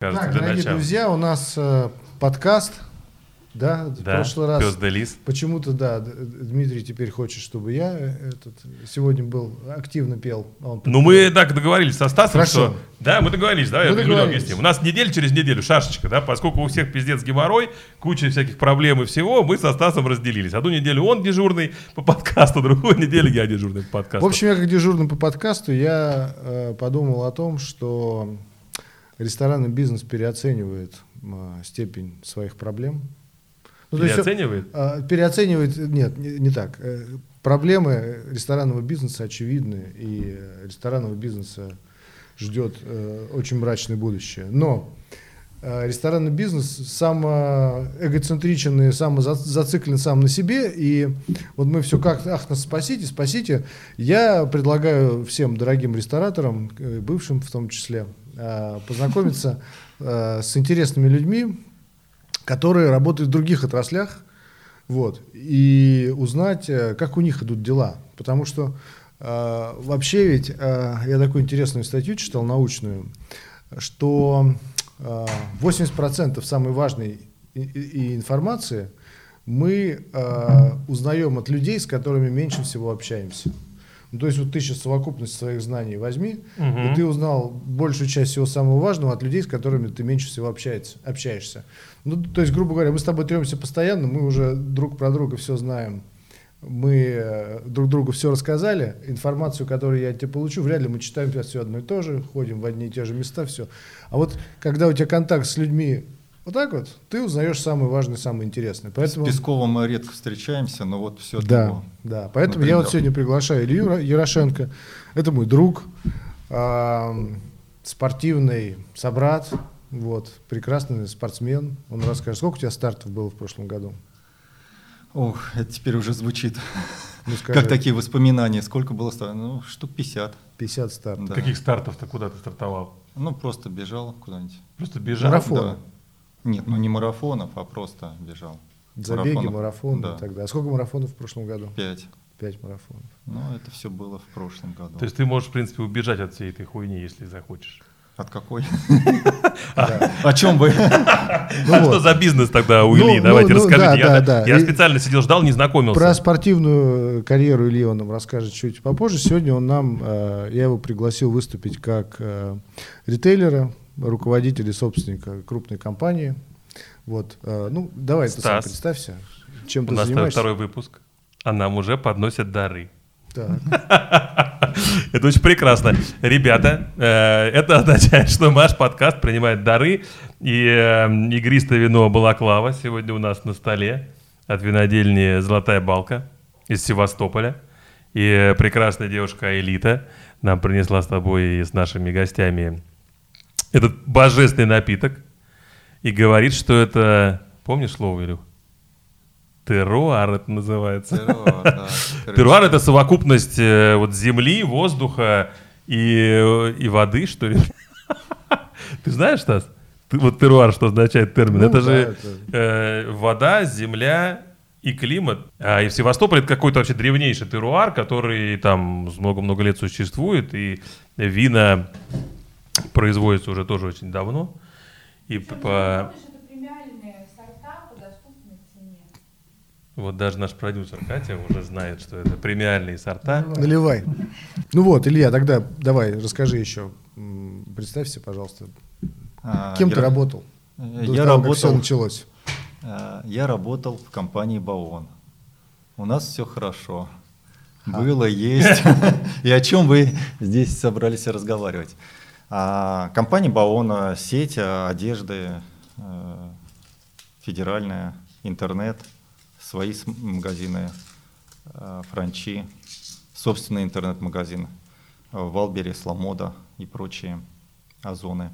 кажется, Так, для дорогие начала. друзья, у нас э, подкаст, да, в Да, прошлый раз. пес да лис. Почему-то, да, Дмитрий теперь хочет, чтобы я э, этот, сегодня был, активно пел. а он Ну, мы так договорились со Стасом, Хорошо. что... Да, мы договорились, Мы людям объясним. У нас неделя через неделю, шашечка, да, поскольку у всех пиздец геморрой, куча всяких проблем и всего, мы со Стасом разделились. Одну неделю он дежурный по подкасту, другую неделю я дежурный по подкасту. В общем, я как дежурный по подкасту, я э, подумал о том, что ресторанный бизнес переоценивает э, степень своих проблем. Ну, то есть, Переоценивает? э, переоценивает, нет, не, не так. Э, Проблемы ресторанного бизнеса очевидны, и ресторанного бизнеса ждет э, очень мрачное будущее. Но э, ресторанный бизнес самоэгоцентричен и самозациклен сам на себе, и вот мы все как ах, нас спасите, спасите. Я предлагаю всем дорогим рестораторам, э, бывшим в том числе, познакомиться э, с интересными людьми, которые работают в других отраслях, вот, и узнать, э, как у них идут дела. Потому что э, вообще ведь э, я такую интересную статью читал, научную, что э, 80% самой важной и- и информации мы э, узнаем от людей, с которыми меньше всего общаемся. Ну, то есть вот ты сейчас совокупность своих знаний возьми, Мгм. и ты узнал большую часть всего самого важного от людей, с которыми ты меньше всего общается, общаешься. Ну, то есть, грубо говоря, мы с тобой тремся постоянно, мы уже друг про друга все знаем. Мы э, друг другу все рассказали, информацию, которую я тебе получу, вряд ли мы читаем все одно и то же, ходим в одни и те же места, все. А вот когда у тебя контакт с людьми вот так вот, ты узнаешь самое важное, самое интересное. Поэтому... С Песковым мы редко встречаемся, но вот все Да, да. Поэтому я вот Например. сегодня приглашаю Илью Яро- Ярошенко. Это мой друг, ам, спортивный собрат, вот, прекрасный спортсмен. Он расскажет, сколько у тебя стартов было в прошлом году? Ох, это теперь уже звучит. Ну, скажи, Как такие воспоминания. Сколько было стартов? Ну, штук 50. 50 стартов. Да. Каких стартов-то куда ты стартовал? Ну, просто бежал куда-нибудь. Просто бежал? Марафон. Да. Нет, ну не марафонов, а просто бежал. Забеги, Марафонов. марафоны Да. и так далее. А сколько марафонов в прошлом году? Пять. Пять марафонов. Ну, это все было в прошлом году. То есть ты можешь, в принципе, убежать от всей этой хуйни, если захочешь. От какой? О чем вы? Ну а вот. что за бизнес тогда у Ну, Ильи? ну, Давайте ну, расскажите. я, специально сидел, ждал, не знакомился. Про спортивную карьеру Ильи он нам расскажет чуть попозже. Сегодня он нам, э, я его пригласил выступить как э, ритейлера, руководителя и собственника крупной компании. Вот, э, ну, давай представься, чем У ты нас занимаешься. второй выпуск, а нам уже подносят дары. Это очень прекрасно. Ребята, э, это означает, что наш подкаст принимает дары. И э, игристое вино «Балаклава» сегодня у нас на столе от винодельни «Золотая балка» из Севастополя. И э, прекрасная девушка Элита нам принесла с тобой и с нашими гостями этот божественный напиток. И говорит, что это... Помнишь слово, Илюх? Теруар это называется. Теруар, да. Теруар это совокупность э, вот земли, воздуха и, э, и воды, что ли? Ты знаешь, Стас? Вот теруар, что означает термин? Ну это да, же это- э, вода, земля и климат. А и в Севастополе это какой-то вообще древнейший теруар, который там много-много лет существует, и вина производятся уже тоже очень давно. И по- помнишь, это премиальные сорта по доступной цене. Вот даже наш продюсер Катя уже знает, что это премиальные сорта. Наливай. Ну вот, Илья, тогда давай, расскажи еще. Представься, пожалуйста. А, Кем ты я- работал? э, До Я того, как все работал, началось. э, я работал в компании Баон. У нас все хорошо. А. Было, есть. И о чем вы здесь собрались разговаривать? А, Компания Baon, а, сеть э, одежды, э, федеральная, интернет, свои магазины, э, франчи, собственный интернет-магазин, э, Wildberries, Lamoda и прочие озоны.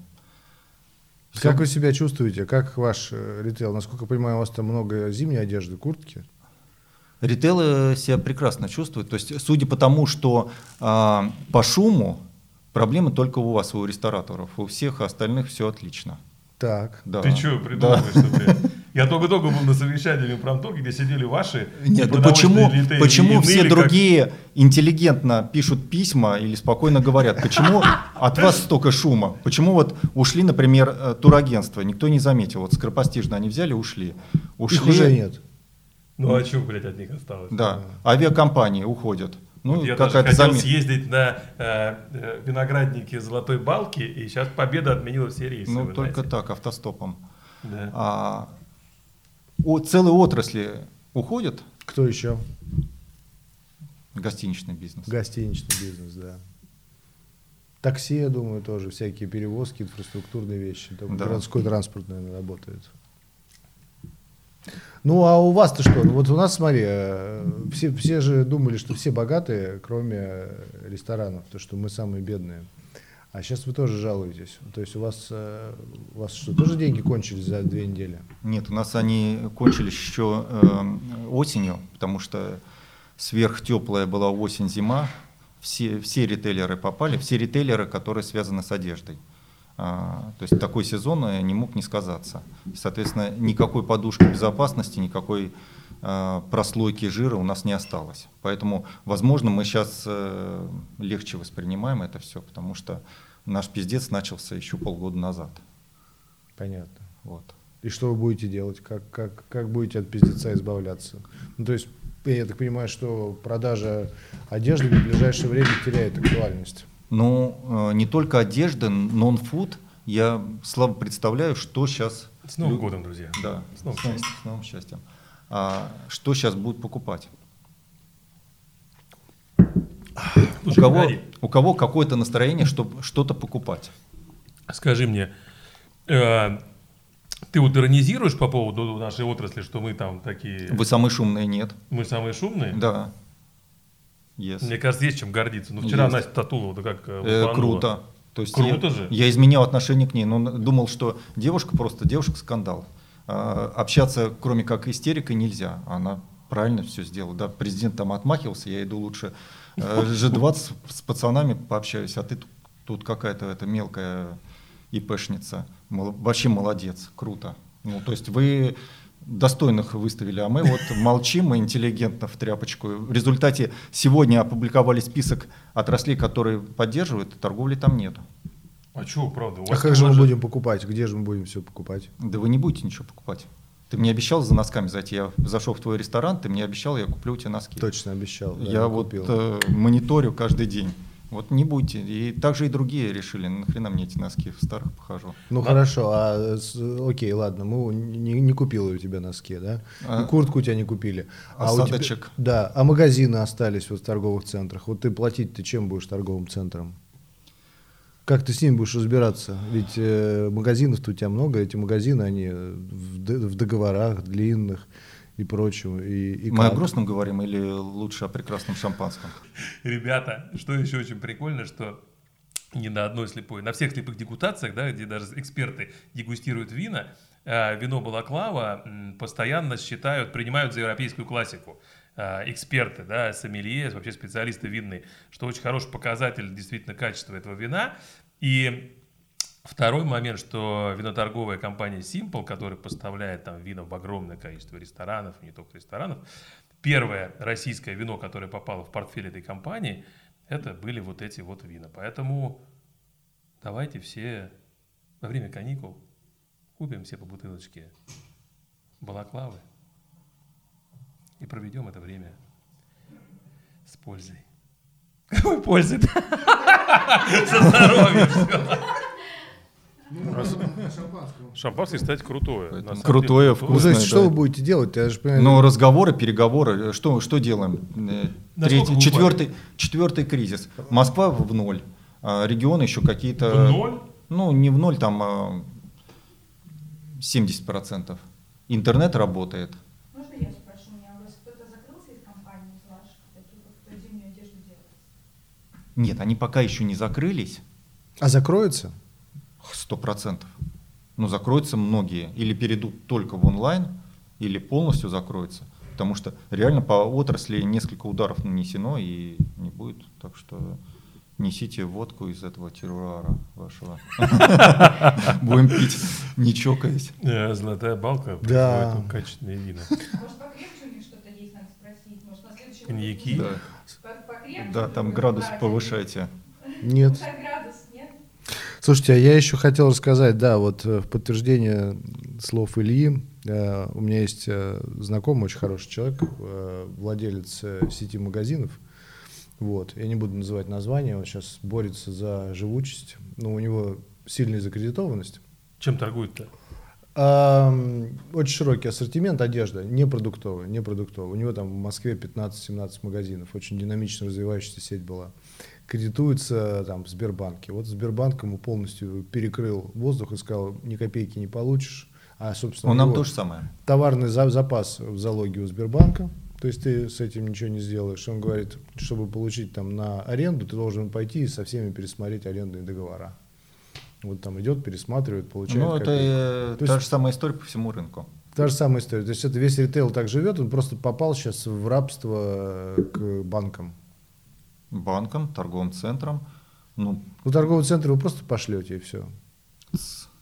Всё. Как вы себя чувствуете? Как ваш э, ритейл? Насколько я понимаю, у вас там много зимней одежды, куртки. Ритейл э, себя прекрасно чувствует. То есть, судя по тому, что а, по шуму проблемы только у вас, у рестораторов. У всех остальных все отлично. Так. Да. Ты что придумываешь, что ты? Я только-только был на совещании в Промторге, где сидели ваши Нет, ну почему, элиты, почему все ныли, как- другие интеллигентно пишут письма или спокойно говорят? Почему от вас столько шума? Почему вот ушли, например, э, турагентства? Никто не заметил. Вот скоропостижно они взяли, ушли. Ушли. Их уже нет. Ну а что, блядь, от них осталось? Да. Авиакомпании уходят. Ну, Вот я даже какая-то хотел заме- съездить на э, э, виноградники Золотой Балки, и сейчас Победа отменила все рейсы. Ну, только знаете. так, автостопом. Да. А, о, целые отрасли уходят, Кто еще? гостиничный бизнес. Гостиничный бизнес, да. Такси, я думаю, тоже всякие перевозки, инфраструктурные вещи. Да. Городской транспорт, наверное, работает. Ну, а у вас-то что? Ну, вот у нас, смотри, э, все, все же думали, что все богатые, кроме ресторанов, то, что мы самые бедные. А сейчас вы тоже жалуетесь. То есть у вас, э, у вас что, тоже деньги кончились за две недели? Нет, у нас они кончились еще э, осенью, потому что сверхтеплая была осень-зима. Все, все ритейлеры попали, все ритейлеры, которые связаны с одеждой. А, то есть такой сезон э, не мог не сказаться. Соответственно, никакой подушки безопасности, никакой прослойки жира у нас не осталось. Поэтому, возможно, мы сейчас легче воспринимаем это все, потому что наш пиздец начался еще полгода назад. Понятно. Вот. И что вы будете делать? Как, как, как будете от пиздеца избавляться? Ну, то есть, я так понимаю, что продажа одежды в ближайшее время теряет актуальность. Ну, э, не только одежда, нон-фуд. Я слабо представляю, что сейчас... С Новым годом, друзья. Да, С новым с новым, с новым счастьем. А, что сейчас будут покупать? У кого, у кого какое-то настроение, чтобы что-то покупать? Скажи мне, э, ты вот иронизируешь по поводу нашей отрасли, что мы там такие, Вы самые шумные, нет? мы самые шумные? Да. Yes. Мне кажется, есть чем гордиться. Ну, вчера Есть. Настя Татулова, да как э, Э, круто. То есть Круто я, же. я изменял отношение к ней, но думал, что девушка просто девушка скандал. А, общаться, кроме как истерикой, нельзя. Она правильно все сделала. Да, президент там отмахивался, я иду лучше G20 с пацанами пообщаюсь, а ты тут, какая-то эта мелкая ИПшница. Вообще молодец, круто. Ну, то есть вы достойных выставили, а мы вот молчим и интеллигентно в тряпочку. В результате сегодня опубликовали список отраслей, которые поддерживают, торговли там нет. А что, правда? А как же мы будем покупать? Где же мы будем все покупать? Да вы не будете ничего покупать. Ты мне обещал за носками зайти. Я зашел в твой ресторан, ты мне обещал, я куплю у тебя носки. Точно обещал. да, я вот купил. э, мониторю каждый день. Вот не будьте. И также и другие решили, нахрена мне эти носки в старых похожу. Ну Да. хорошо, а с- окей, ладно, мы не, не купил у тебя носки, да? А- И куртку у тебя не купили. А у тебя- Осадочек. да, а магазины остались вот в торговых центрах. Вот ты платить ты чем будешь торговым центром? Как ты с ними будешь разбираться? Ведь э, магазинов-то у тебя много, эти магазины, они в, д- в договорах длинных и прочем. И, и Мы о как? грустном говорим или лучше о прекрасном шампанском? Ребята, что еще очень прикольно, что не на одной слепой, на всех слепых дегустациях, да, где даже эксперты дегустируют вина, э, вино Балаклава постоянно считают, принимают за европейскую классику. Э, Эксперты, да, сомелье, вообще специалисты винные, что очень хороший показатель действительно качества этого вина. И Второй момент, что виноторговая компания Simple, которая поставляет там вина в огромное количество ресторанов, не только ресторанов, первое российское вино, которое попало в портфель этой компании, это были вот эти вот вина. Поэтому давайте все во время каникул купим все по бутылочке балаклавы и проведем это время с пользой. Какой пользы? За здоровье. Шампанское, кстати, крутое. Крутое, Ну, вкусное. то есть, что вы будете делать? Я же понимаю, Ну, разговоры, переговоры. Что, что делаем? Э, Третий, четвертый, четвертый кризис. Москва в ноль. А регионы еще какие-то... В ноль? Ну, не в ноль, там а, 70%. Интернет работает. Можно я спрошу, у меня у вас кто-то закрылся из компании из ваших, таких вот, кто зимнюю одежду делает? Нет, они пока еще не закрылись. А закроется? Сто процентов. Но закроются многие. Или перейдут только в онлайн, или полностью закроются. Потому что реально по отрасли несколько ударов нанесено и не будет. Так что Несите водку из этого терруара вашего. Будем пить, не чокаясь. Э, Золотая балка. Да. производит Качественные вина. Может, покрепче у них что-то есть, надо спросить. Может, на следующий Коньяки. Да, там градус повышайте. Нет. Слушайте, а я еще хотел рассказать, да, вот э, в подтверждение слов Ильи, э, у меня есть э, знакомый, очень хороший человек, э, владелец э, сети магазинов, вот, я не буду называть название, он сейчас борется за живучесть, но у него сильная закредитованность, Чем торгуют-то? Очень широкий ассортимент одежда, не продуктовая, не продуктовая. У него там в Москве 15-17 магазинов, очень динамично развивающаяся сеть была. Кредитуется там в Сбербанке. Вот Сбербанк ему полностью перекрыл воздух и сказал, ни копейки не получишь. А, собственно, Он нам то же самое. товарный за- запас в залоге у Сбербанка, то есть ты с этим ничего не сделаешь. Он говорит, чтобы получить там на аренду, ты должен пойти и со всеми пересмотреть арендные договора. Вот там идет, пересматривает, получает. Ну, это э, То та есть- же самая история по всему рынку. Та же самая история. То есть это весь ритейл так живет, он просто попал сейчас в рабство э, к банкам. Банкам, торговым центрам. Ну, У торгового центра вы просто пошлете и все.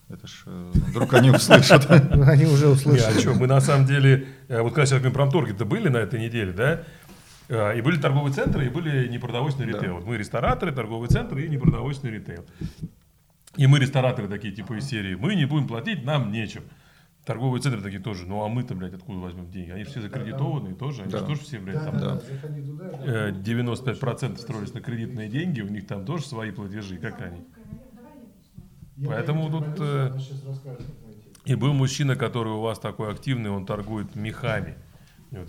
это ж э, вдруг они услышат. Они уже Не, услышали. а что, мы на самом деле, э, вот когда сейчас говорим про Промторге-то были на этой неделе, да? И были торговые центры, и были непродовольственный Да. ритейл. Вот мы рестораторы, торговые центры и непродовольственный ритейл. И мы рестораторы такие, типа из серии, мы не будем платить, нам нечем. Торговые центры такие тоже, ну а мы-то, блядь, откуда возьмем деньги? Они же все закредитованные тоже, они Да. же тоже все, блядь, там да. э, 95% строились на кредитные деньги, у них там тоже свои платежи, как они. Поэтому тут, э, И был мужчина, который у вас такой активный, он торгует мехами.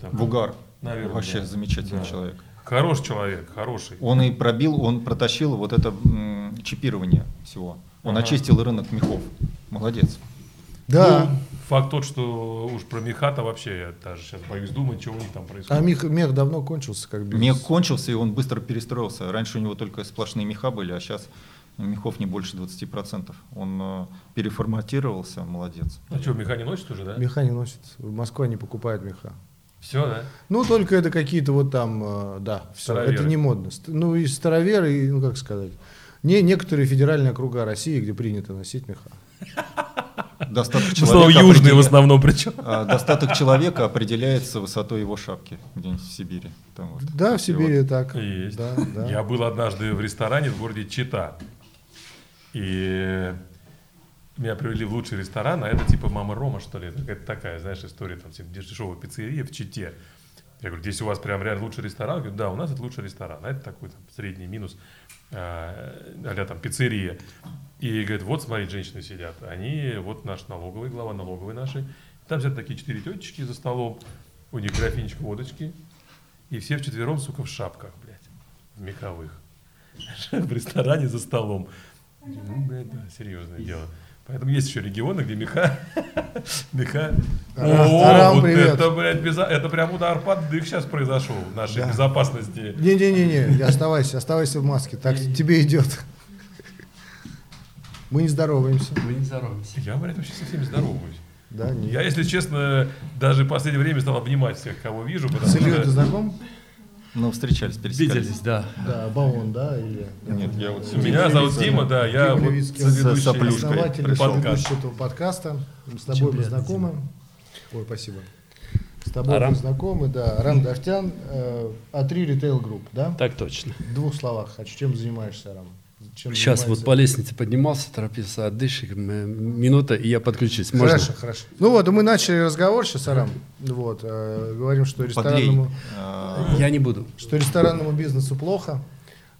Там- Бугар. Наверное, Вообще да. замечательный Да. человек. Хороший человек, хороший. Он и пробил, он протащил вот это м, чипирование всего. Он Ага. очистил рынок мехов. Молодец. Да. Ну, факт тот, что уж про меха-то вообще я даже сейчас боюсь думать, что у них там А происходит. мех, мех давно кончился, как бизнес. Мех кончился, и он быстро перестроился. Раньше у него только сплошные меха были, а сейчас мехов не больше 20%. Он э, переформатировался, молодец. А что, меха не носит уже, да? Меха не носит. Москва не покупает меха. Все, да? Ну, только это какие-то вот там, э, да, все, Староверы. это не модно. Ну, и староверы, и, ну, как сказать, не некоторые федеральные округа России, где принято носить меха. Достаток В человека, южные в определя- основном причем. а, достаток человека определяется высотой его шапки где-нибудь в Сибири. Там вот Да, в Сибири вот. так. Есть. Да, да. Я был однажды в ресторане в городе Чита. И меня привели в лучший ресторан, а это типа Мама Рома, что ли. Это такая, знаешь, история, там типа, дешевая пиццерия в Чите. Я говорю, здесь у вас прям реально лучший ресторан? Говорю, да, у нас это лучший ресторан. А это такой там, средний минус, а там пиццерия. И говорит, вот, смотри, женщины сидят. Они, вот наш налоговый, глава налоговой нашей. Там сидят такие четыре тетечки за столом. У них графинчик водочки. И все вчетвером, сука, в шапках, блядь. В меховых. В ресторане за столом. Ну, блядь, да, серьезное дело. Поэтому есть еще регионы, где меха. Меха. О, вот привет. это, блядь, безо- это прям удар под дых сейчас произошел в нашей Да. безопасности. Не-не-не, оставайся, оставайся в маске, так тебе идет. Мы не здороваемся. Мы не здороваемся. Я, блядь, вообще со всеми здороваюсь. Да, не. Я, если честно, даже в последнее время стал обнимать всех, кого вижу, С Ильей ты знаком? Ну, встречались, пересекались. Виделись, да. Да, Баон, да, или... Нет, я вот Меня зовут Дима, да, я Дима вот Левицкий, соведущий соплюшкой. Основатель подкаста. ведущий этого подкаста. С тобой мы знакомы. Ой, спасибо. С тобой Арам. мы знакомы, да. Арам Давтян, э, А3 Retail Group, да? Так точно. В двух словах хочу. Чем занимаешься, Арам? Чем Сейчас вот по лестнице поднимался, торопился отдышек, м, минута, и я подключусь. Можно? Хорошо, хорошо. Ну вот, мы начали разговор сейчас, Арам. Вот, э, говорим, что ресторанному, А, Я не буду. что ресторанному бизнесу плохо,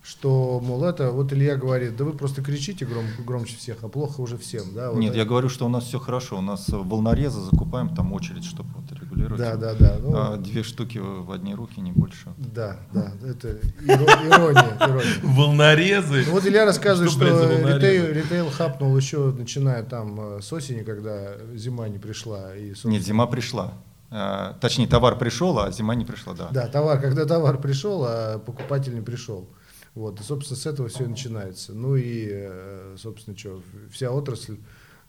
что, мол, это, вот Илья говорит, да вы просто кричите гром- громче всех, а плохо уже всем, да? вот Нет, это. я говорю, что у нас все хорошо. У нас волнорезы закупаем, там очередь, чтобы вот регулировать. Да, да, да. ну, А, две штуки в одни руки, не больше. Да, да, это иро- ирония, ирония. Волнорезы. Ну, вот Илья рассказывает, Что, что, ритейл, ритейл хапнул еще, начиная там э, с осени, когда зима не пришла. И, собственно, Нет, зима пришла. А, точнее, товар пришел, а зима не пришла, да. Да, товар, когда товар пришел, а покупатель не пришел. Вот, и, собственно, с этого все и начинается. Ну и, э, собственно, что, вся отрасль,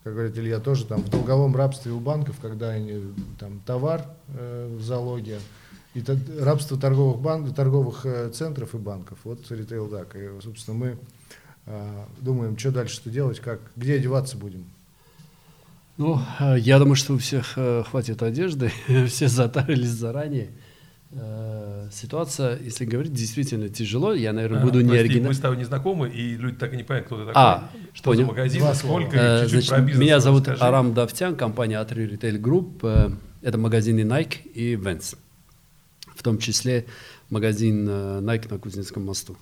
как говорит Илья, тоже там в долговом рабстве у банков, когда они там товар э, в залоге, И та- рабство торговых, банк, торговых э, центров и банков. Вот ритейл так. И, собственно, мы э, думаем, что дальше-то делать, как, где одеваться будем. Ну, э, я думаю, что у всех э, хватит одежды, все затарились заранее. Э, Ситуация, если говорить, действительно тяжело. Я, наверное, буду А, не прости, оригинальным. Мы с тобой не знакомы, и люди так и не понимают, кто ты такой. А, что за понял. магазин, Два сколько, Э, чуть-чуть значит, про бизнес меня зовут расскажи. Арам Давтян, компания A3 Retail Group. Э, Это магазины Nike и Vans. В том числе магазин Nike на Кузнецком мосту.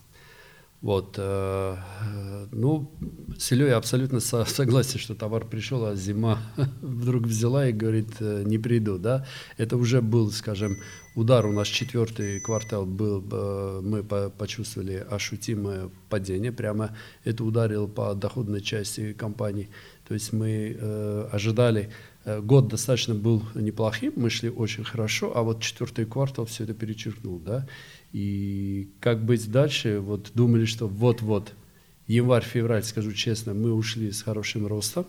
Вот. э, э, Ну, с я абсолютно со- согласен, что товар пришел, а зима вдруг взяла и говорит, э, не приду, да. Это уже был, скажем, удар. У нас четвертый квартал был, мы по- почувствовали ощутимое падение. Прямо это ударило по доходной части компании. То есть мы ожидали, год достаточно был неплохим, мы шли очень хорошо, а вот четвертый квартал все это перечеркнул, да. И как быть дальше? Вот думали, что вот-вот январь-февраль, скажу честно, мы ушли с хорошим ростом,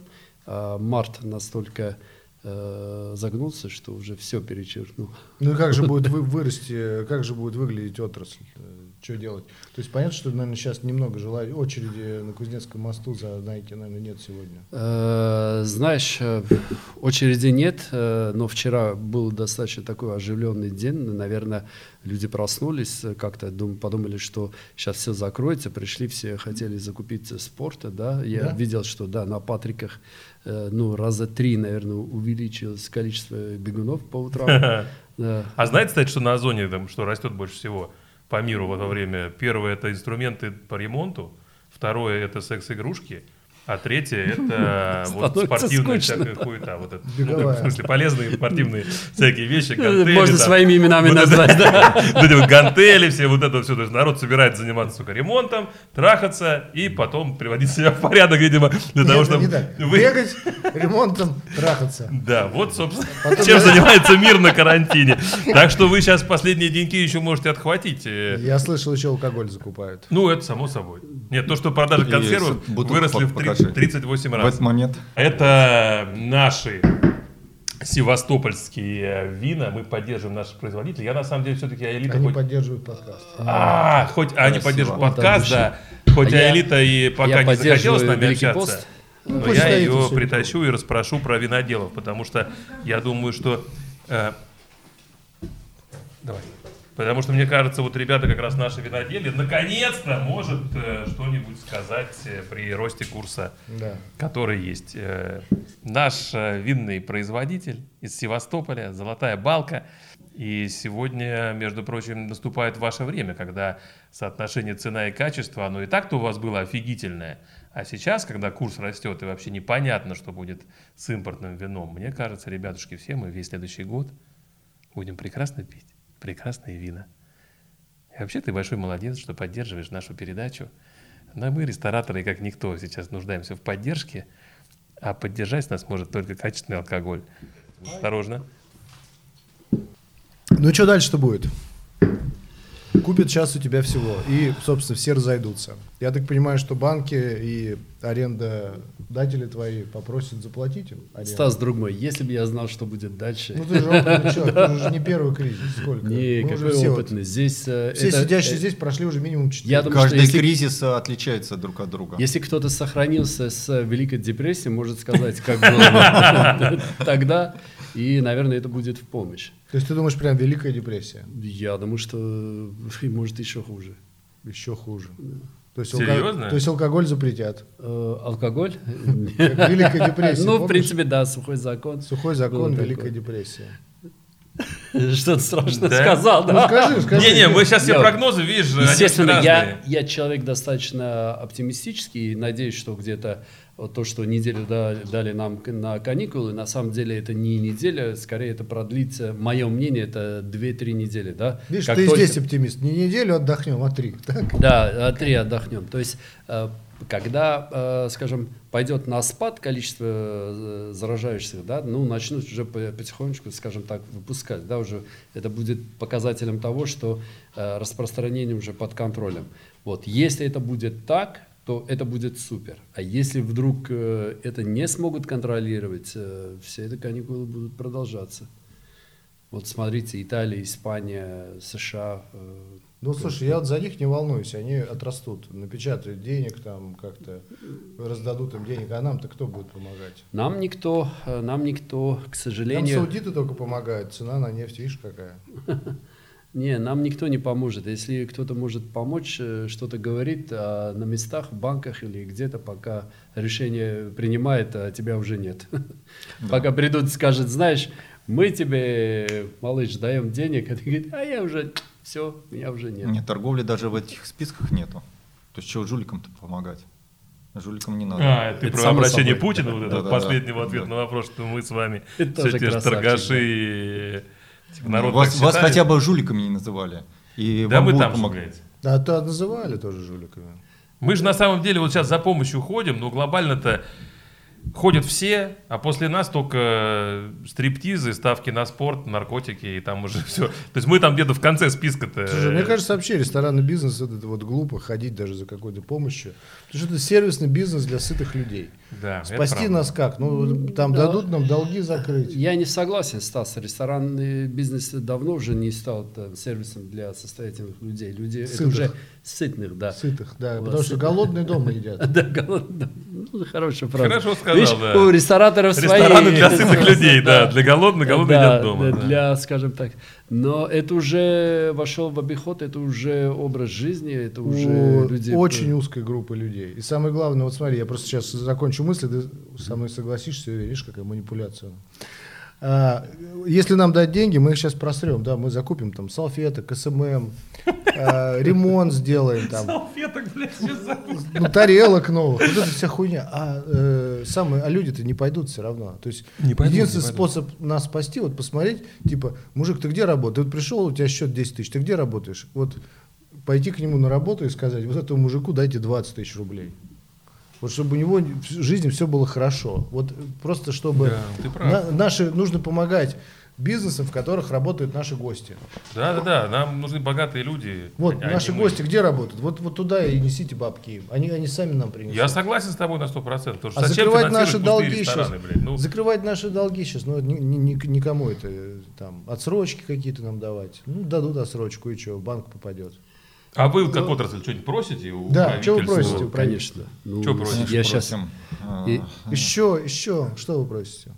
а март настолько э, загнулся, что уже все перечеркнул. Ну и как же будет вы, вырасти, как же будет выглядеть отрасль? Что делать? То есть понятно, что, наверное, сейчас немного желаю очереди на Кузнецком мосту за Nike, наверное, нет сегодня. Э, Знаешь, э, очереди нет, э, но вчера был достаточно такой оживленный день. Наверное, люди проснулись, как-то дум- подумали, что сейчас все закроется, пришли, все хотели закупить спорта, да. Я Да? видел, что да, на Патриках, ну, раза три, наверное, увеличилось количество бегунов по утрам. Да. А знаете, кстати, что на Озоне там, что растет больше всего по миру в это время? Первое это инструменты по ремонту, второе это секс-игрушки, а третье это вот спортивная скучно. всякая хуета. Вот это. Ну, в смысле, полезные спортивные всякие вещи, гантели. Можно там. своими именами Вот это- назвать, да. Вот эти вот гантели, все вот это все. То есть народ собирается заниматься, сука, ремонтом, трахаться и потом приводить себя в порядок, видимо, для того, чтобы не так. вы- Бегать, ремонтом, трахаться. Да, вот, собственно, Потом чем занимается мир на карантине. Так что вы сейчас последние деньги еще можете отхватить. э, Я слышал, еще алкоголь закупают. Ну, это само собой. Нет, то, что продажи И консервов выросли в покажи. 30 38 В раз. этот момент Это наши севастопольские вина. Мы поддерживаем наших производителей. Я, на самом деле, все-таки Аэлита Они хоть... поддерживают подкаст. А, хоть они поддерживают подкаст, да. Хоть А я- Аэлита и пока я не захотела с нами общаться. пост. Ну, Но я ее притащу и расспрошу про виноделов, потому что я думаю, что... э, давай. Потому что, мне кажется, вот ребята как раз наши винодели наконец-то может э, что-нибудь сказать э, при росте курса, Да. который есть. Э, наш э, винный производитель из Севастополя, Золотая Балка. И сегодня, между прочим, наступает ваше время, когда соотношение цена и качество, оно и так-то у вас было офигительное. А сейчас, когда курс растет и вообще непонятно, что будет с импортным вином, мне кажется, ребятушки, все мы весь следующий год будем прекрасно пить прекрасные вина. И вообще ты большой молодец, что поддерживаешь нашу передачу. Но мы, рестораторы, как никто, сейчас нуждаемся в поддержке, а поддержать нас может только качественный алкоголь. Осторожно. Ну что дальше-то будет? Купят сейчас у тебя всего. И, собственно, все разойдутся. Я так понимаю, что банки и арендодатели твои попросят заплатить им аренду. Стас, друг мой, если бы я знал, что будет дальше, Ну ты же опытный человек, ты не первый кризис. Сколько? не, Мы уже какой все, вот- опытный. Здесь э, все это- сидящие э, здесь прошли уже минимум 4. Я думаю, что каждый если- кризис э, отличается друг от друга. Если кто-то сохранился с Великой депрессией, может сказать, как было тогда, и, наверное, это будет в помощь. То есть ты думаешь, прям Великая депрессия? Я думаю, что может еще хуже. Еще хуже. То есть, Серьезно? то есть алкоголь запретят. Э, Алкоголь? Великая депрессия. Ну, в принципе, да, сухой закон. Сухой закон, Великая депрессия. Что-то страшно Да? сказал, Ну да? скажи, скажи. Не-не, мы сейчас все Я- прогнозы, видишь, Естественно, я, я человек достаточно оптимистический и надеюсь, что где-то вот то, что неделю да- дали нам на каникулы, на самом деле это не неделя, скорее это продлится, мое мнение, это 2-3 недели, да? Видишь, Как ты только- здесь оптимист. Не неделю отдохнем, а три. Так? Да, а три отдохнем. То есть, э, когда, э, скажем, пойдет на спад количество э, заражающихся, да, ну, начнут уже по- потихонечку, скажем так, выпускать, да, уже это будет показателем того, что распространение уже под контролем. Вот, если это будет так, то это будет супер. А если вдруг э, это не смогут контролировать, э, все эти каникулы будут продолжаться. Вот смотрите, Италия, Испания, США. э, Ну, слушай, я вот за них не волнуюсь, они отрастут, напечатают денег там как-то, раздадут им денег, а нам-то кто будет помогать? Нам никто, нам никто, к Нам сожалению, саудиты только помогают, цена на нефть, видишь какая? не, нам никто не поможет. Если кто-то может помочь, э, что-то говорит, а на местах, в банках или где-то, пока решение принимает, а тебя уже нет. Пока придут и скажут, знаешь, мы тебе, малыш, даем денег, а ты говоришь, а я уже, все, меня уже нет. Нет, торговли даже в этих списках нету. То есть чего жуликам-то помогать? Жуликам не надо. А, ты Это про обращение собой. Путина, вот это Да-да-да. последнего ответа Да. на вопрос, что мы с вами Это все тоже эти ж красавчик, торгаши, типа, народ вас, вас хотя бы жуликами не называли. И Да будут там, помогать. говорить. А то называли тоже жуликами. Мы же на самом деле вот сейчас за помощью ходим, но глобально-то ходят все, а после нас только стриптизы, ставки на спорт, наркотики, и там уже все. То есть мы там где-то в конце списка-то. Слушай, мне кажется, вообще ресторанный бизнес это вот глупо ходить даже за какой-то помощью. Потому что это сервисный бизнес для сытых людей. Да, это Спасти правда. нас как? Ну, там Да. дадут нам долги закрыть. Я не согласен, Стас. Ресторанный бизнес давно уже не стал э, сервисом для состоятельных людей. Люди это Сытых. уже сытных, да. Сытых, да. Вот, Потому что сытых. голодные дома едят. Да, голодно. Ну, хорошая фраза. Хорошо сказал, Видишь, да. у рестораторов свои... Рестораны для сытых людей, да. Для голодных, голодные едят дома. Для, скажем так. Но это уже вошел в обиход, это уже образ жизни, это уже У люди... очень узкой группы людей. И самое главное, вот смотри, я просто сейчас закончу мысль, ты со мной согласишься, видишь, какая манипуляция. А, если нам дать деньги, мы их сейчас просрем, да, мы закупим там салфеток, SMM, а, ремонт сделаем там, Салфеток, блядь, сейчас забыл. ну, тарелок новых, вот это вся хуйня. А, э, самые, а люди-то не пойдут все равно. То есть Не пойдут, единственный не пойдут. способ нас спасти, вот посмотреть, типа, мужик, ты где работаешь? Вот пришел, у тебя счет 10 тысяч, ты где работаешь? Вот пойти к нему на работу и сказать, вот этому мужику дайте 20 тысяч рублей. Вот чтобы у него в жизни все было хорошо. Вот просто чтобы Да, на- наши нужно помогать бизнесам, в которых работают наши гости. Да, да, да. Нам нужны богатые люди. Вот а наши мы. гости где работают? Вот, вот туда и несите бабки им. Они, они сами нам принесут. Я согласен с тобой на 100%. Потому что А закрывать наши долги сейчас. Ну, Закрывать наши долги сейчас, ну, ни- ни- ни- никому это там отсрочки какие-то нам давать. Ну, дадут отсрочку, и что, банк попадет. А вы как отрасль что-нибудь просите у Да, чё вы правительства? просите у Конечно. Ну, Чё просишь? я сейчас... Просим, а, И- Еще, еще, что вы просите?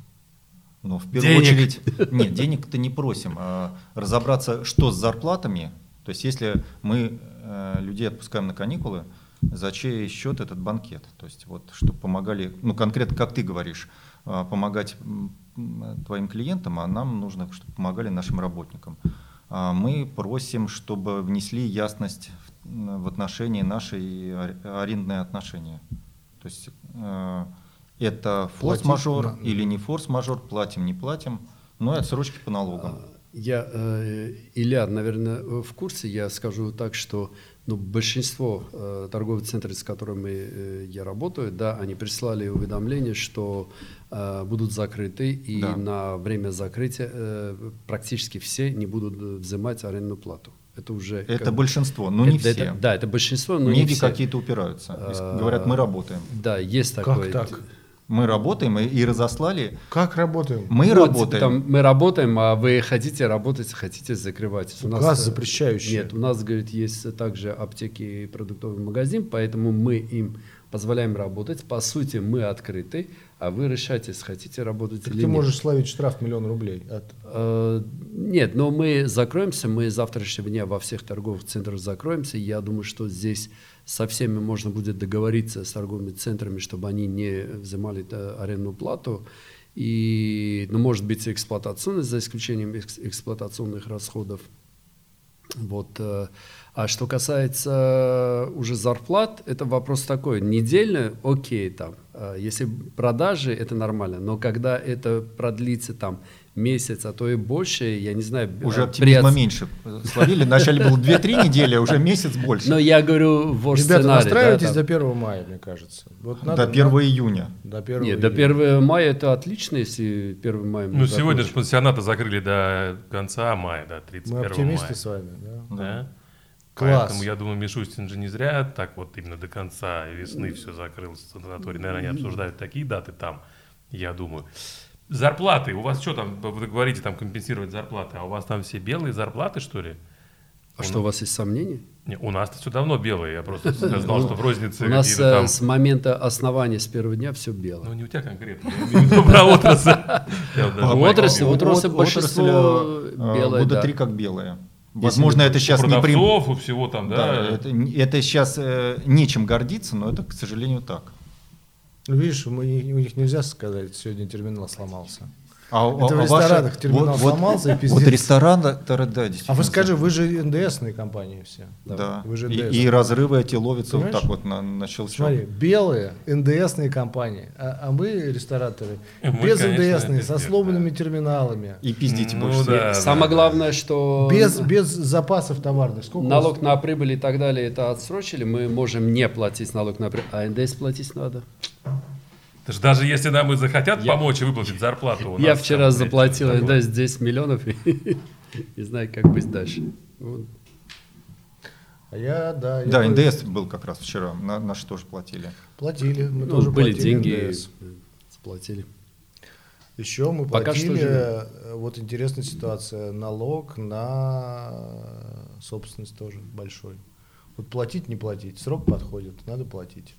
Ну, в первую Денег. очередь, нет, денег-то не просим. а разобраться, что с зарплатами. То есть, если мы э, людей отпускаем на каникулы, за чей счет этот банкет? То есть, вот, чтобы помогали, ну, конкретно, как ты говоришь, а, помогать твоим клиентам, а нам нужно, чтобы помогали нашим работникам. А Мы просим, чтобы внесли ясность в отношении нашей ар- арендные отношения. То есть э, это форс-мажор на- или не форс-мажор, платим, не платим, ну и отсрочки по налогам. Я, э, Илья, наверное, в курсе, я скажу так, что ну, большинство э, торговых центров, с которыми э, я работаю, да, они прислали уведомление, что э, будут закрыты, и Да. на время закрытия э, практически все не будут э, взимать арендную плату. Это уже... Это как большинство, но не это- все. это- да, это большинство, но не Многие все. какие-то упираются. Говорят, мы работаем. Да, есть Как такое. так? Мы работаем и, и разослали. Как работаем? Мы Вот, работаем. там мы работаем, а вы хотите работать, хотите закрывать. У Указ э, запрещающий. Нет, у нас, говорит, есть также аптеки и продуктовый магазин, поэтому мы им позволяем работать. По сути, мы открыты, а вы решайте, хотите работать Так или ты нет. можешь словить штраф миллион рублей. От... Э, Нет, но мы закроемся, мы с завтрашнего дня во всех торговых центрах закроемся. Я думаю, что здесь со всеми можно будет договориться с торговыми центрами, чтобы они не взимали э, арендную плату. И, ну, может быть, эксплуатационность, за исключением экс- эксплуатационных расходов. Вот. э, А что касается уже зарплат, это вопрос такой. Недельно, окей, там. э, Если продажи, это нормально. Но когда это продлится там месяц, а то и больше, я не знаю. Уже э, оптимизма при- меньше словили. Вначале было 2-3 недели, а уже месяц больше. Но я говорю, ваш Ребята, настраивайтесь да, до там. 1 мая, мне кажется. Вот До надо- 1 июня. До 1 Нет, до 1 мая это отлично, если 1 мая мы Ну, сегодня же пансионаты закрыли до конца мая, до 31 Мы оптимисты мая. с вами, да? Да? Класс. Поэтому я думаю, Мишустин же не зря так вот именно до конца весны все закрылось. Санаторий, наверное, они обсуждают такие даты там, я думаю. Зарплаты. У вас что там, вы говорите, там компенсировать зарплаты, а у вас там все белые зарплаты, что ли? А что, у вас есть сомнения? Не, у нас все давно белые. Я просто знал, что в рознице У нас э, там... с момента основания, с первого дня все Ну, белое. не у тебя конкретно. Про отрасль. Отрасль, отрасль От- большинство э, белое, Года да. три как белое. Возможно, это У сейчас не при... продавцов, у всего там, Да, это сейчас э, нечем гордиться, но это, к сожалению, так. Ну, видишь, мы, у них нельзя сказать, сегодня терминал сломался. А, у- Это в а ваши- ресторанах терминал вот, сломался, и вот, пиздец. вот ресторан, да, да, действительно. А вы скажи, вы же НДСные компании все. Да. Вы же и, НДС. и разрывы эти ловятся Понимаешь? вот так вот на, на щелчок. Смотри, белые НДСные компании, а, а мы рестораторы Мы, без НДСные, со сломанными терминалами, И пиздите Ну больше. да. Самое главное, что без, без запасов товарных. Сколько налог на прибыль и так далее это отсрочили, мы можем не платить налог на прибыль, а НДС платить надо. Это ж даже если нам и захотят Я- помочь и выплатить зарплату. Я нас вчера там, заплатил блядь, НДС 10 миллионов и не знаю, как быть дальше. Вот. А я, да. я Да, тоже- НДС был как раз вчера, на, наши тоже платили. Платили, мы Ну, тоже были платили деньги, НДС. заплатили. Еще мы Пока что платили, живем. э, вот интересная ситуация, налог на собственность тоже большой. Вот платить, не платить, срок подходит, надо платить.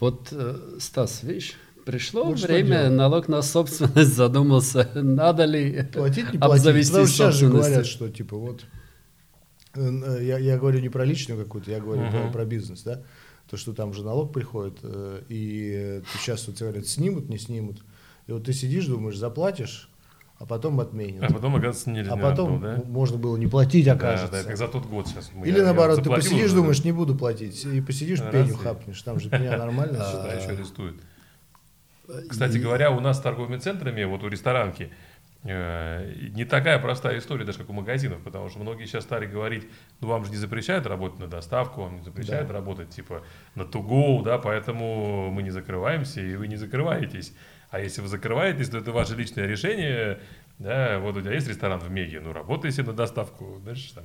Вот, э, Стас, видишь, пришло Вот время, налог на собственность задумался, надо ли Платить, не платить. обзавестись сейчас же говорят, что типа вот, э, э, я, я говорю не про личную какую-то, я говорю про, Мгм. про бизнес, да, то, что там же налог приходит, и ты сейчас вот тебе говорят, снимут, не снимут, и вот ты сидишь, думаешь, заплатишь, а потом отменят. А потом, оказывается, нельзя А потом было, да? можно было не платить, Да, окажется. да, как за тот год сейчас. мы- Или я- я наоборот, ты посидишь, уже, думаешь, не буду платить, и посидишь, Раз пеню и- хапнешь, там же пеня нормально. Да, считаю. еще арестуют. Кстати говоря, у нас с торговыми центрами, вот у ресторанки, э, не такая простая история, даже как у магазинов, потому что многие сейчас стали говорить, ну вам же не запрещают работать на доставку, вам не запрещают Да. работать типа на to-go, да, поэтому мы не закрываемся, и вы не закрываетесь. А если вы закрываетесь, то это ваше личное решение, да, вот у тебя есть ресторан в Меге, ну работай себе на доставку, знаешь, там,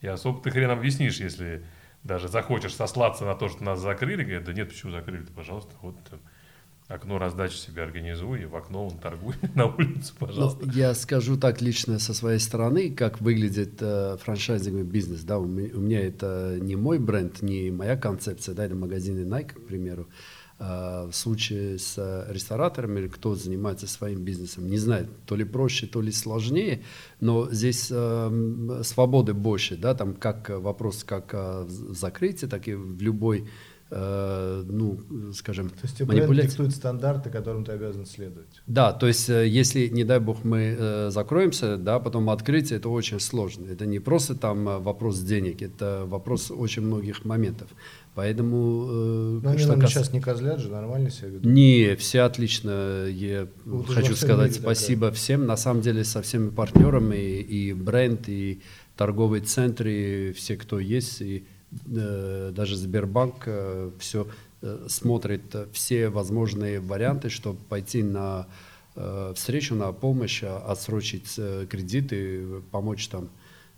и особо ты хрен объяснишь, если даже захочешь сослаться на то, что нас закрыли, говорят, да нет, почему закрыли, пожалуйста, вот там, окно раздачи себе организуй, и в окно он торгуй на улицу, Ну, пожалуйста. я скажу так лично со своей стороны, как выглядит э, франчайзинговый бизнес. Да, у, ме- у меня это не мой бренд, не моя концепция, да, это магазины Nike, к примеру. А в случае с э, рестораторами, или кто занимается своим бизнесом, не знаю, то ли проще, то ли сложнее, но здесь э, свободы больше, да, там как э, вопрос как э, в закрытии, так и в любой, э, ну, скажем, То есть тебе манипуляции. диктует стандарты, которым ты обязан следовать. Да, то есть э, если, не дай бог, мы э, закроемся, да, потом открытие, это очень сложно. Это не просто там э, вопрос денег, это вопрос очень многих моментов. Поэтому, э, Но они нам кас- сейчас не козлят же, нормально себя ведут. Не, все отлично. Я Вот хочу сказать спасибо всем, на самом деле, со всеми партнерами, и, и бренд, и торговый центр, и все, кто есть, и э, даже Сбербанк все смотрит э, все возможные варианты, чтобы пойти на э, встречу, на помощь, а, отсрочить э, кредиты, помочь там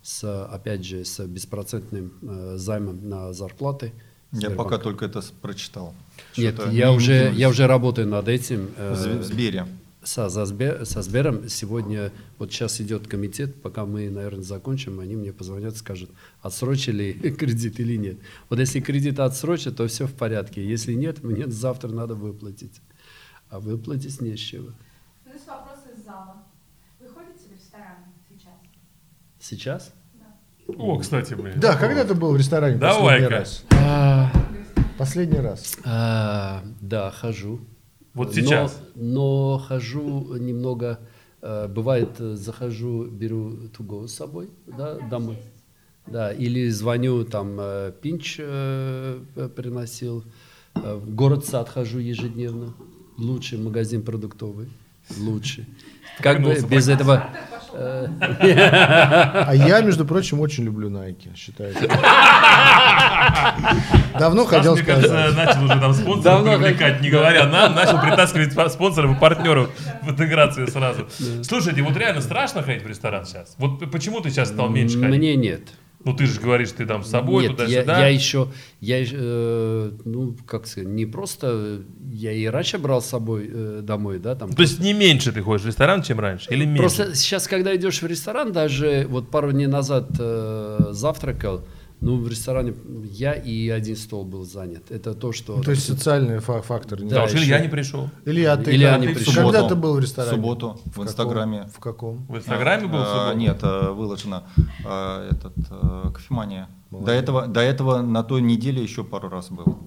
с, опять же, с беспроцентным э, займом на зарплаты. Я пока только это прочитал. Нет, я не- уже, я уже работаю над этим. в э, в Сбере. со, со, Сбе- со Сбером сегодня, вот сейчас идет комитет, пока мы, наверное, закончим, они мне позвонят, скажут, отсрочили кредит или нет. Вот если кредит отсрочат, то все в порядке. Если нет, мне завтра надо выплатить. А выплатить не с чего. Нас вопрос из зала. Вы ходите в ресторан сейчас? Сейчас? О, кстати, блин. Да, когда ты был в ресторане Давай-ка. последний раз? А, Последний раз. а, да, хожу. Вот Но- сейчас. Но, хожу немного, э, бывает, э, захожу, беру туго с собой, да, домой. Да, или звоню, там, э, пинч э, п- приносил. Э, В город сад хожу ежедневно. Лучший магазин продуктовый. Лучший. Как бы без этого... А я, между прочим, очень люблю Nike, считаю. Давно хотел мне кажется, сказать. начал уже там спонсоров Давно привлекать, не говоря нам, начал притаскивать спонсоров и партнеров в интеграцию сразу. Слушайте, вот реально страшно ходить в ресторан сейчас? Вот почему ты сейчас стал меньше ходить? Мне нет. Ну ты же говоришь, ты там с собой Нет, я, туда-сюда. я еще, я, еще, э, ну, как сказать, не просто, я и раньше брал с собой э, домой, да, там. То есть не меньше ты ходишь в ресторан, чем раньше? Или меньше? Просто сейчас, когда идешь в ресторан, даже вот пару дней назад э, завтракал, ну, в ресторане я и один стол был занят. Это то, что... Ну, то есть социальный фа- фактор. не Да, Потому что еще- Илья не пришел. Илья, ты, Илья когда- не пришел. когда Субботу. ты был в В ресторане? субботу в каком? Инстаграме. В каком? В Инстаграме был в А, субботу? Нет, а, выложено а, этот а, кофемания. До этого, до этого на той неделе еще пару раз был.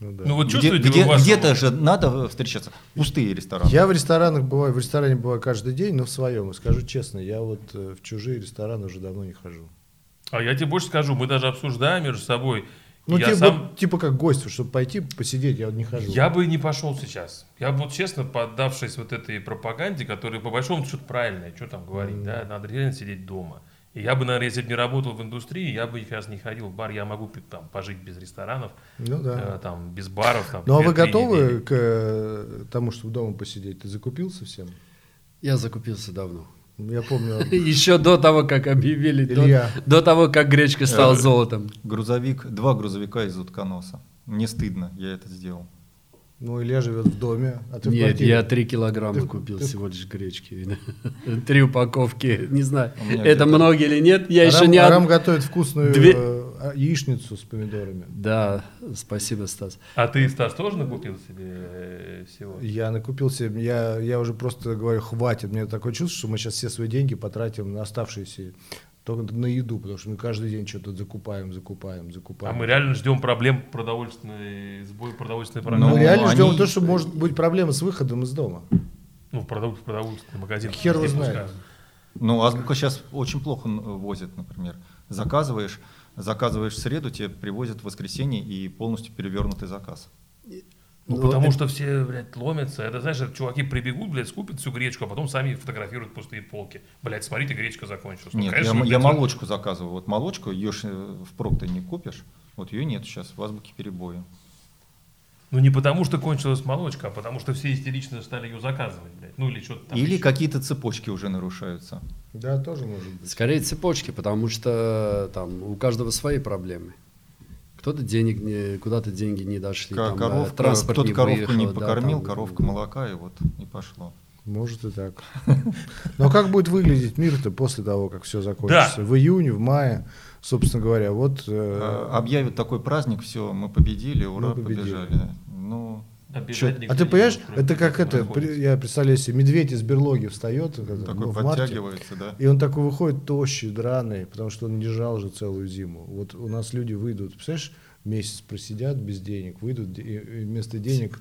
Ну, да. Ну вот Где, чувствуете где- вы вашу- где-то же надо встречаться. Пустые рестораны. Я в ресторанах бываю, в ресторане бываю каждый день, но в своем. И скажу честно, я вот э, в чужие рестораны уже давно не хожу. А я тебе больше скажу, мы даже обсуждаем между собой. Ну, я типа, сам... типа как гость, чтобы пойти посидеть, я вот не хожу. Я бы не пошел сейчас. Я бы вот честно, поддавшись вот этой пропаганде, которая по большому что-то правильное, что там говорить, да, надо реально сидеть дома. И я бы, наверное, если бы не работал в индустрии, я бы сейчас не ходил в бар, я могу там пожить без ресторанов, Ну да. э, там, без баров. Там, Ну а вы 2-3 готовы недели. к э, тому, чтобы дома посидеть? Ты закупился всем? Я закупился давно. Я помню. Еще до того, как объявили, до, Илья. до того, как гречка стала золотом. Грузовик, два грузовика из утконоса. Мне стыдно, я это сделал. Ну, Илья живет в доме, а ты в Нет, квартире. я 3 килограмма Ты- купил ты- всего лишь гречки. Три упаковки. Не знаю, это много или нет. Я еще не... Арам готовит вкусную э, яичницу с помидорами. Да, спасибо, Стас. А ты, Стас, тоже накупил себе э, всего? Я накупил себе, я, я уже просто говорю, хватит. Мне такое чувство, что мы сейчас все свои деньги потратим на оставшиеся только на еду, потому что мы каждый день что-то закупаем, закупаем, А закупаем. мы реально ждем проблем продовольственной, сбой продовольственной Мы программы. Ну, реально ждем они- то, что может быть проблема с выходом из дома. Ну, в в продовольственный магазин. Хер его знает. Ну, азбука сейчас очень плохо возит, например. Заказываешь, заказываешь в среду, тебе привозят в воскресенье и полностью перевернутый заказ. Ну, Ну, потому это- что все, блядь, ломятся. Это, знаешь, чуваки прибегут, блядь, скупят всю гречку, а потом сами фотографируют пустые полки. Блядь, смотрите, гречка закончилась. Ну, Нет, конечно, я, м- я блядь, молочку заказываю. Вот молочку, ее э, впрок ты не купишь. Вот ее нет сейчас, в азбуке перебои. Ну, не потому что кончилась молочка, а потому что все истерично стали ее заказывать, блядь. Ну, или что-то там. Или еще. какие-то цепочки уже нарушаются. Да, тоже может быть. Скорее цепочки, потому что там у каждого свои проблемы. Кто-то денег не, куда-то деньги не дошли, Ко- там, коровка, транспорт кто-то не коровку выехал, не да, покормил, там, коровка молока, и вот и пошло. Может и так. Но как будет выглядеть мир-то после того, как все закончится? В июне, в мае, собственно говоря, вот... э, А, Объявят такой праздник, все, мы победили, ура, Мы победили. побежали. Ну, чё- А ты не понимаешь, это как это, при- я представляю себе, медведь из берлоги встает когда, такой ну, в марте, подтягивается, да. и он такой выходит тощий, драный, потому что он лежал же целую зиму. Вот у нас люди выйдут, представляешь, месяц просидят без денег, выйдут, и и вместо денег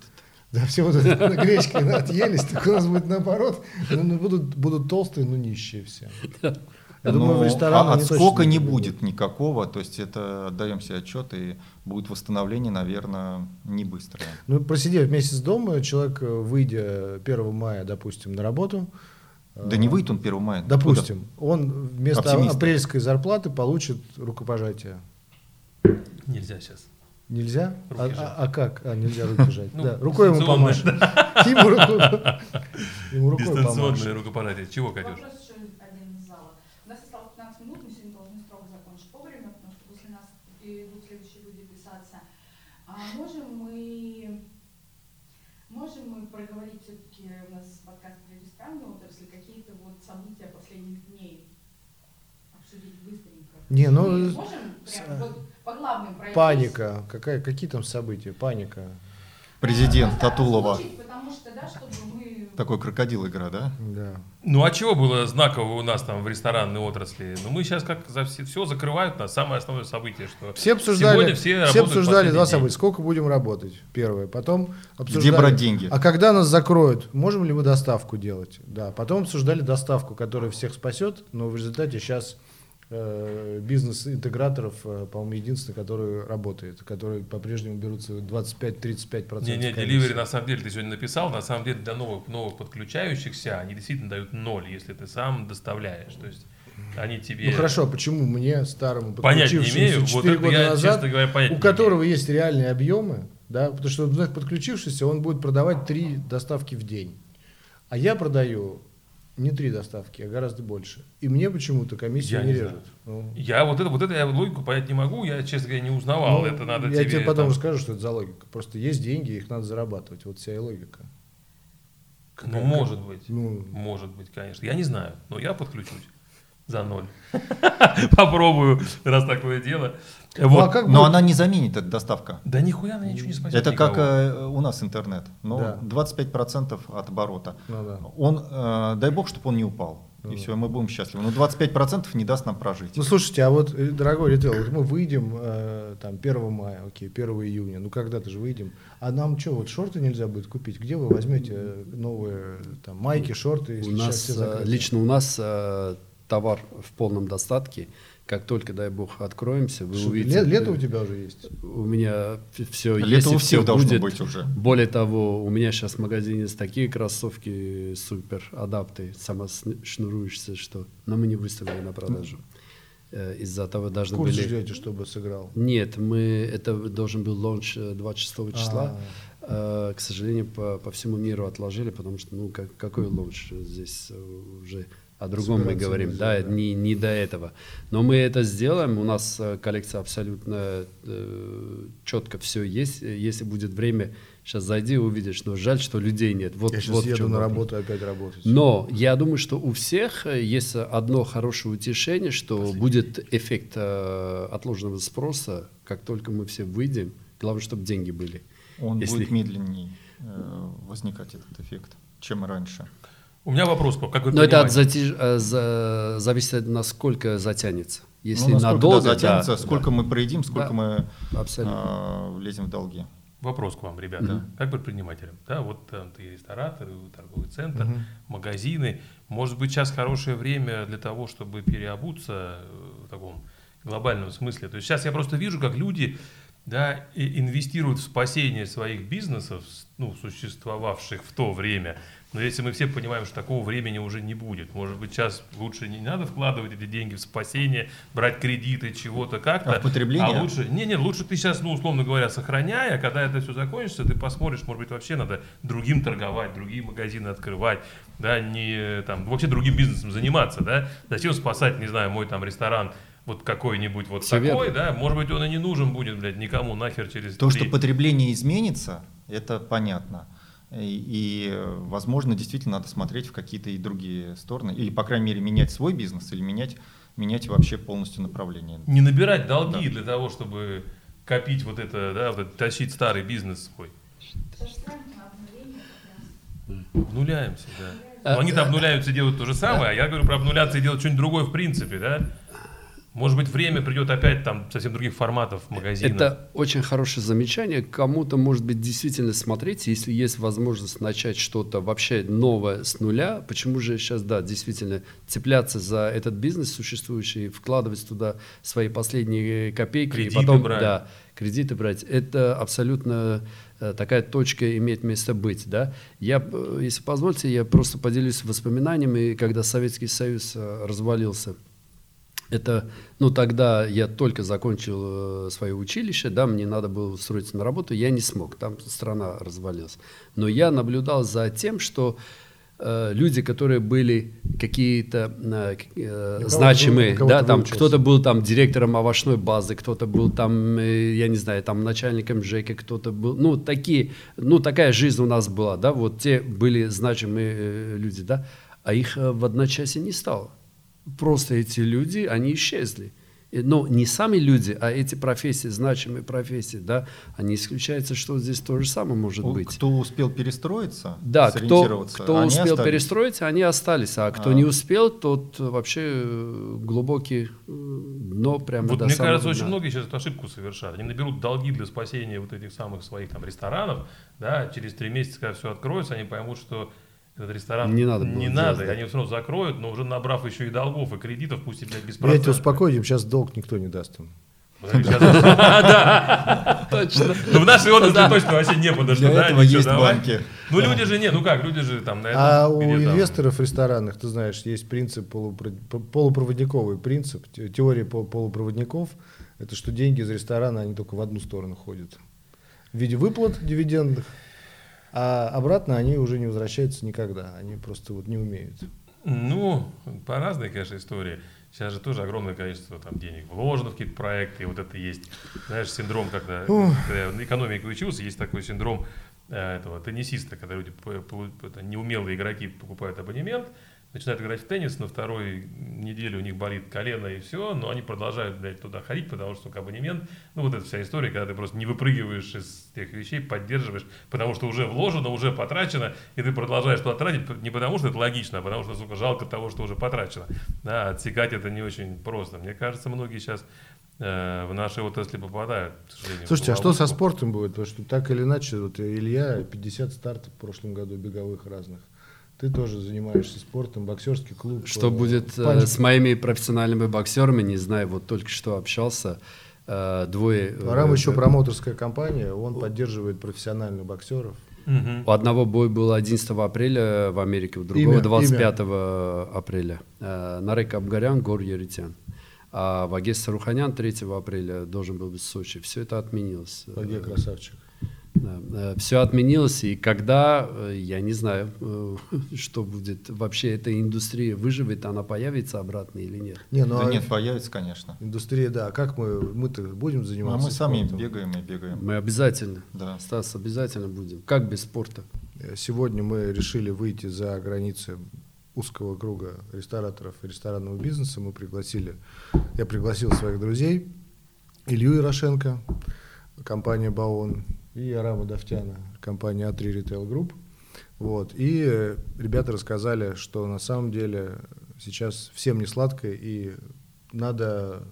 да, все вот это гречки отъелись, так у нас будет наоборот, ну, ну, будут, будут толстые, но нищие все. Я думаю, в рестораны а отскока не будет никакого, то есть это отдаем себе отчет, и будет восстановление, наверное, не быстрое. Ну, просидев месяц дома, человек, э, выйдя 1 мая, допустим, на работу, Да э, не выйдет он 1 мая. Допустим, он вместо Оптимист. апрельской зарплаты получит рукопожатие. Нельзя сейчас. Нельзя? А, Руки а- жать. а как? А, нельзя руки жать. Ну, да, рукой ему помашь. Ему рукой Дистанционное помашь. рукопожатие. Чего, Катюш? Вопрос еще один из зала. У нас осталось 15 минут, мы сегодня должны строго закончить вовремя, потому что после идут следующие люди писаться. А можем мы можем мы проговорить все-таки у нас подкаст про ресторанную отрасль, какие-то вот события последних дней обсудить быстренько? Не, ну, Мы с- можем прям вот по главным пройтись? Паника. Какая, какие там события? Паника. Президент Просто Татулова. озвучить, Потому что, да, чтобы. Такой крокодил игра, да? Да. Ну а чего было знакового у нас там в ресторанной отрасли? Ну мы сейчас как за все, все закрывают нас. Самое основное событие, что Все обсуждали, сегодня все, все обсуждали два день. события. Сколько будем работать? Первое. Потом обсуждали. брать деньги? А когда нас закроют, можем ли мы доставку делать? Да. Потом обсуждали доставку, которая всех спасет, но в результате сейчас э, бизнес интеграторов, э, по-моему, единственный, который работает, который по-прежнему берутся 25-35%. Не-не, комиссии. деливери на самом деле ты сегодня написал, на самом деле для новых, новых подключающихся они действительно дают ноль, если ты сам доставляешь. То есть они тебе... Ну хорошо, а почему мне, старому, Понять не подключившемуся имею. Вот 4 это года я, назад, говоря, понять у не которого есть реальные объемы, да, потому что знаешь, подключившийся, он будет продавать три доставки в день. А я продаю Не три доставки, а гораздо больше. И мне почему-то комиссию Я не не режут. Ну, Я вот это, вот это я логику понять не могу, я, честно говоря, не узнавал. ну, это надо я тебе потом там- расскажу, что это за логика. Просто есть деньги, их надо зарабатывать. Вот вся и логика. Ну, может быть. Ну, Может быть, конечно. Я не знаю, но я подключусь за ноль. Попробую, раз такое дело. ну, а Вот. как Но будет- она не заменит эту доставка. Да нихуя она ничего не спасет Это как никого. э, у нас интернет. Но Да. 25% от оборота. Ну да. Он, э, дай бог, чтобы он не упал. Ну и да. все, мы будем счастливы. Но 25% не даст нам прожить. Ну слушайте, а вот, э, дорогой ритейл, вот мы выйдем э, там 1 мая, окей, 1 июня, ну когда-то же выйдем, а нам что, вот шорты нельзя будет купить? Где вы возьмете э, новые там майки, шорты? если У нас, все э, лично у нас э, товар в полном достатке. Как только, дай бог, откроемся, вы Что, увидите. ле- лето у тебя уже есть? У меня все Лето есть, у и всех должно будет. быть уже. Более того, у меня сейчас в магазине есть такие кроссовки супер адапты, самошнуруешься, что, но мы не выставили на продажу. Э, Из-за того должны Курс были. ждете, чтобы сыграл? Нет, мы это должен был launch э, 26 числа. А. Э, К сожалению, по, по всему миру отложили, потому что, ну, как, какой launch здесь э, уже о другом мы говорим, нельзя, да, да. Не, не до этого. Но мы это сделаем, у нас э, коллекция абсолютно э, четко все есть. Если будет время, сейчас зайди и увидишь, но жаль, что людей нет. Вот, Я сейчас вот еду на вопрос. работу опять работать. Но я думаю, что у всех э, есть одно хорошее утешение, что будет эффект э, отложенного спроса, как только мы все выйдем. Главное, чтобы деньги были. Он Если- будет медленнее э, возникать этот эффект, чем раньше. У меня вопрос, как вы Но это от понимаете? зати- э, за- зависит от насколько затянется. Если ну, надолго, да, затянется, да, сколько да, мы проедим, сколько Да, мы абсолютно. а, влезем в долги. Вопрос к вам, ребята, Мгм. как предпринимателям. Да, вот там ты ресторатор, вы торговый центр, Мгм. магазины. Может быть, сейчас хорошее время для того, чтобы переобуться э, в таком глобальном смысле. То есть сейчас я просто вижу, как люди да, инвестируют в спасение своих бизнесов, ну, существовавших в то время. Но если мы все понимаем, что такого времени уже не будет, может быть, сейчас лучше не надо вкладывать эти деньги в спасение, брать кредиты, чего-то как-то. А в потребление? А лучше, не, не, лучше ты сейчас, ну, условно говоря, сохраняй, а когда это все закончится, ты посмотришь, может быть, вообще надо другим торговать, другие магазины открывать, да, не там, вообще другим бизнесом заниматься, да. Зачем спасать, не знаю, мой там ресторан, вот какой-нибудь вот Всё такой, верно. да, может быть, он и не нужен будет, блядь, никому нахер через То, три- что потребление изменится, это понятно. И, и, возможно, действительно надо смотреть в какие-то и другие стороны. Или, по крайней мере, менять свой бизнес, или менять, менять вообще полностью направление. не набирать долги Да. для того, чтобы копить вот это, да, вот это, тащить старый бизнес свой. Обнуляемся, да. А, Но они-то обнуляются и делают то же самое, а я говорю про обнуляться и делать что-нибудь другое в принципе, да. Может быть, время придет опять там совсем других форматов магазинов. Это очень хорошее замечание. Кому-то, может быть, действительно смотреть, если есть возможность начать что-то вообще новое с нуля, почему же сейчас, да, действительно цепляться за этот бизнес существующий, вкладывать туда свои последние копейки, Кредиты и потом, брать. да, кредиты брать. Это абсолютно э, такая точка имеет место быть, да. Я, э, если позвольте, я просто поделюсь воспоминаниями, когда Советский Союз э, развалился. Это, ну, тогда я только закончил э, свое училище, да, мне надо было устроиться на работу, я не смог, там страна развалилась. Но я наблюдал за тем, что э, люди, которые были какие-то э, э, кого-то значимые, кого-то да, там кто-то был там директором овощной базы, кто-то был там, э, я не знаю, там начальником ЖЭКа, кто-то был, ну, такие, ну, такая жизнь у нас была, да, вот те были значимые э, люди, да, а их э, в одночасье не стало просто эти люди, они исчезли. Но не сами люди, а эти профессии, значимые профессии, да, они исключается, что здесь то же самое может быть. Кто успел перестроиться, Да, кто, кто они успел остались. перестроиться, они остались, а кто А. не успел, тот вообще э, глубокий э, дно прямо Вот до мне самого кажется, очень дна. многие сейчас эту ошибку совершают. Они наберут долги для спасения вот этих самых своих там ресторанов, да, через три месяца, когда все откроется, они поймут, что этот ресторан Не надо не надо, и они все равно закроют, но уже набрав еще и долгов, и кредитов, пусть и, блядь, без Я тебя процентов. успокою, им сейчас долг никто не даст им. Сейчас- Да. Точно. Ну, в нашей отрасли точно вообще не подошло, Для да, этого есть банки. Ну, люди же, не, ну как, люди же там на этом А у инвесторов ресторанных, ты знаешь, есть принцип полупро- полупроводниковый принцип, те- теория пол- полупроводников. Это что деньги из ресторана, они только в одну сторону ходят. В виде выплат дивидендных, а обратно они уже не возвращаются никогда. Они просто вот не умеют. Ну, по разной, конечно, истории. Сейчас же тоже огромное количество там денег вложено в какие-то проекты, и вот это есть, знаешь, синдром, когда, когда экономике учился, есть такой синдром э, этого теннисиста, когда люди, неумелые игроки покупают абонемент, начинают играть в теннис, на второй неделе у них болит колено и все, но они продолжают, блядь, туда ходить, потому что абонемент, ну вот эта вся история, когда ты просто не выпрыгиваешь из тех вещей, поддерживаешь, потому что уже вложено, уже потрачено, и ты продолжаешь туда тратить не потому, что это логично, а потому что, сука, жалко того, что уже потрачено. Да, отсекать это не очень просто. Мне кажется, многие сейчас э, в нашей отрасли попадают, Слушайте, а что со спортом будет? Потому что так или иначе, вот Илья, 50 стартов в прошлом году беговых разных. Ты тоже занимаешься спортом, боксерский клуб. Что э, будет э, панч- с моими профессиональными боксерами, не знаю, вот только что общался, э, двое... э, Рам еще э, промоутерская компания, он поддерживает профессиональных боксеров. Мгм. У одного бой был 11 апреля в Америке, у другого Имя, 25 апреля. Э, Нарек Абгарян, Гор Яритян. А Вагес Саруханян 3 апреля должен был быть в Сочи. Все это отменилось. Ваге красавчик. Все отменилось, и когда, э, я не знаю, э, что будет. Вообще эта индустрия выживет, она появится обратно или нет. Не, ну Да а нет, появится, конечно. индустрия, да. Как мы, мы-то будем Ну, а заниматься мы сами спортом? бегаем и бегаем. Мы обязательно, Да. Стас, обязательно будем. Как без спорта? Э, Сегодня мы решили выйти за границы узкого круга рестораторов и ресторанного бизнеса. Мы пригласили, я пригласил своих друзей, Илью Ярошенко, компания Баон, и Арама Давтяна, компания А3 Retail Group. Вот. И э, ребята рассказали, что на самом деле сейчас всем не сладко, и надо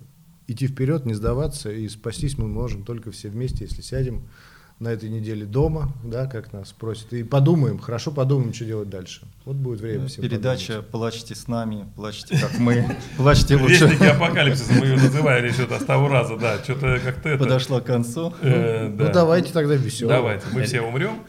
идти вперед, не сдаваться, и спастись мы можем только все вместе, если сядем на этой неделе дома, да, как нас просят, и подумаем, хорошо подумаем, что делать дальше. Вот будет время всем Передача «Плачьте с нами», «Плачьте как мы», «Плачьте лучше» Вестники апокалипсиса, мы ее называли что-то с того раза, да, что-то как-то это... подошла к концу. э, подумать. Ну давайте тогда весело. Давайте, мы все умрем,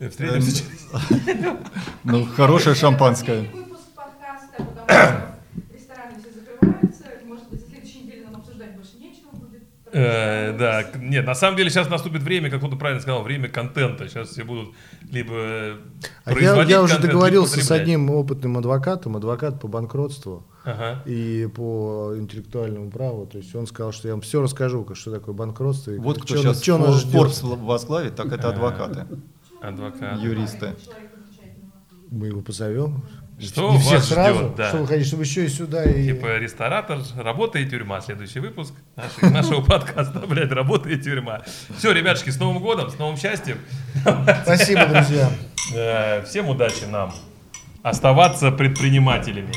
э, встретимся через- Ну, хорошее шампанское. Выпуск подкаста, потому что рестораны все закрываются. Может быть, на следующей неделе нам обсуждать больше нечего будет. Э, Да, нет, на самом деле сейчас наступит время, как он правильно сказал, время контента. Сейчас все будут либо э, А я, производить я уже контент, договорился с одним опытным адвокатом, адвокат по банкротству Ага. и по интеллектуальному праву. То есть он сказал, что я вам все расскажу, как- что такое банкротство. И Вот как- кто сейчас чё нас. Forbes возглавит, так это адвокаты. Адвокат. Юристы. Мы его позовем. Что Не все вас сразу, ждет, да. что вы хотите, чтобы еще и сюда и... Типа ресторатор, работа и тюрьма. Следующий выпуск нашей- нашего подкаста, блядь, работа и тюрьма. Все, ребятушки, с Новым годом, с новым счастьем. Спасибо, друзья. Э, Всем удачи нам. Оставаться предпринимателями.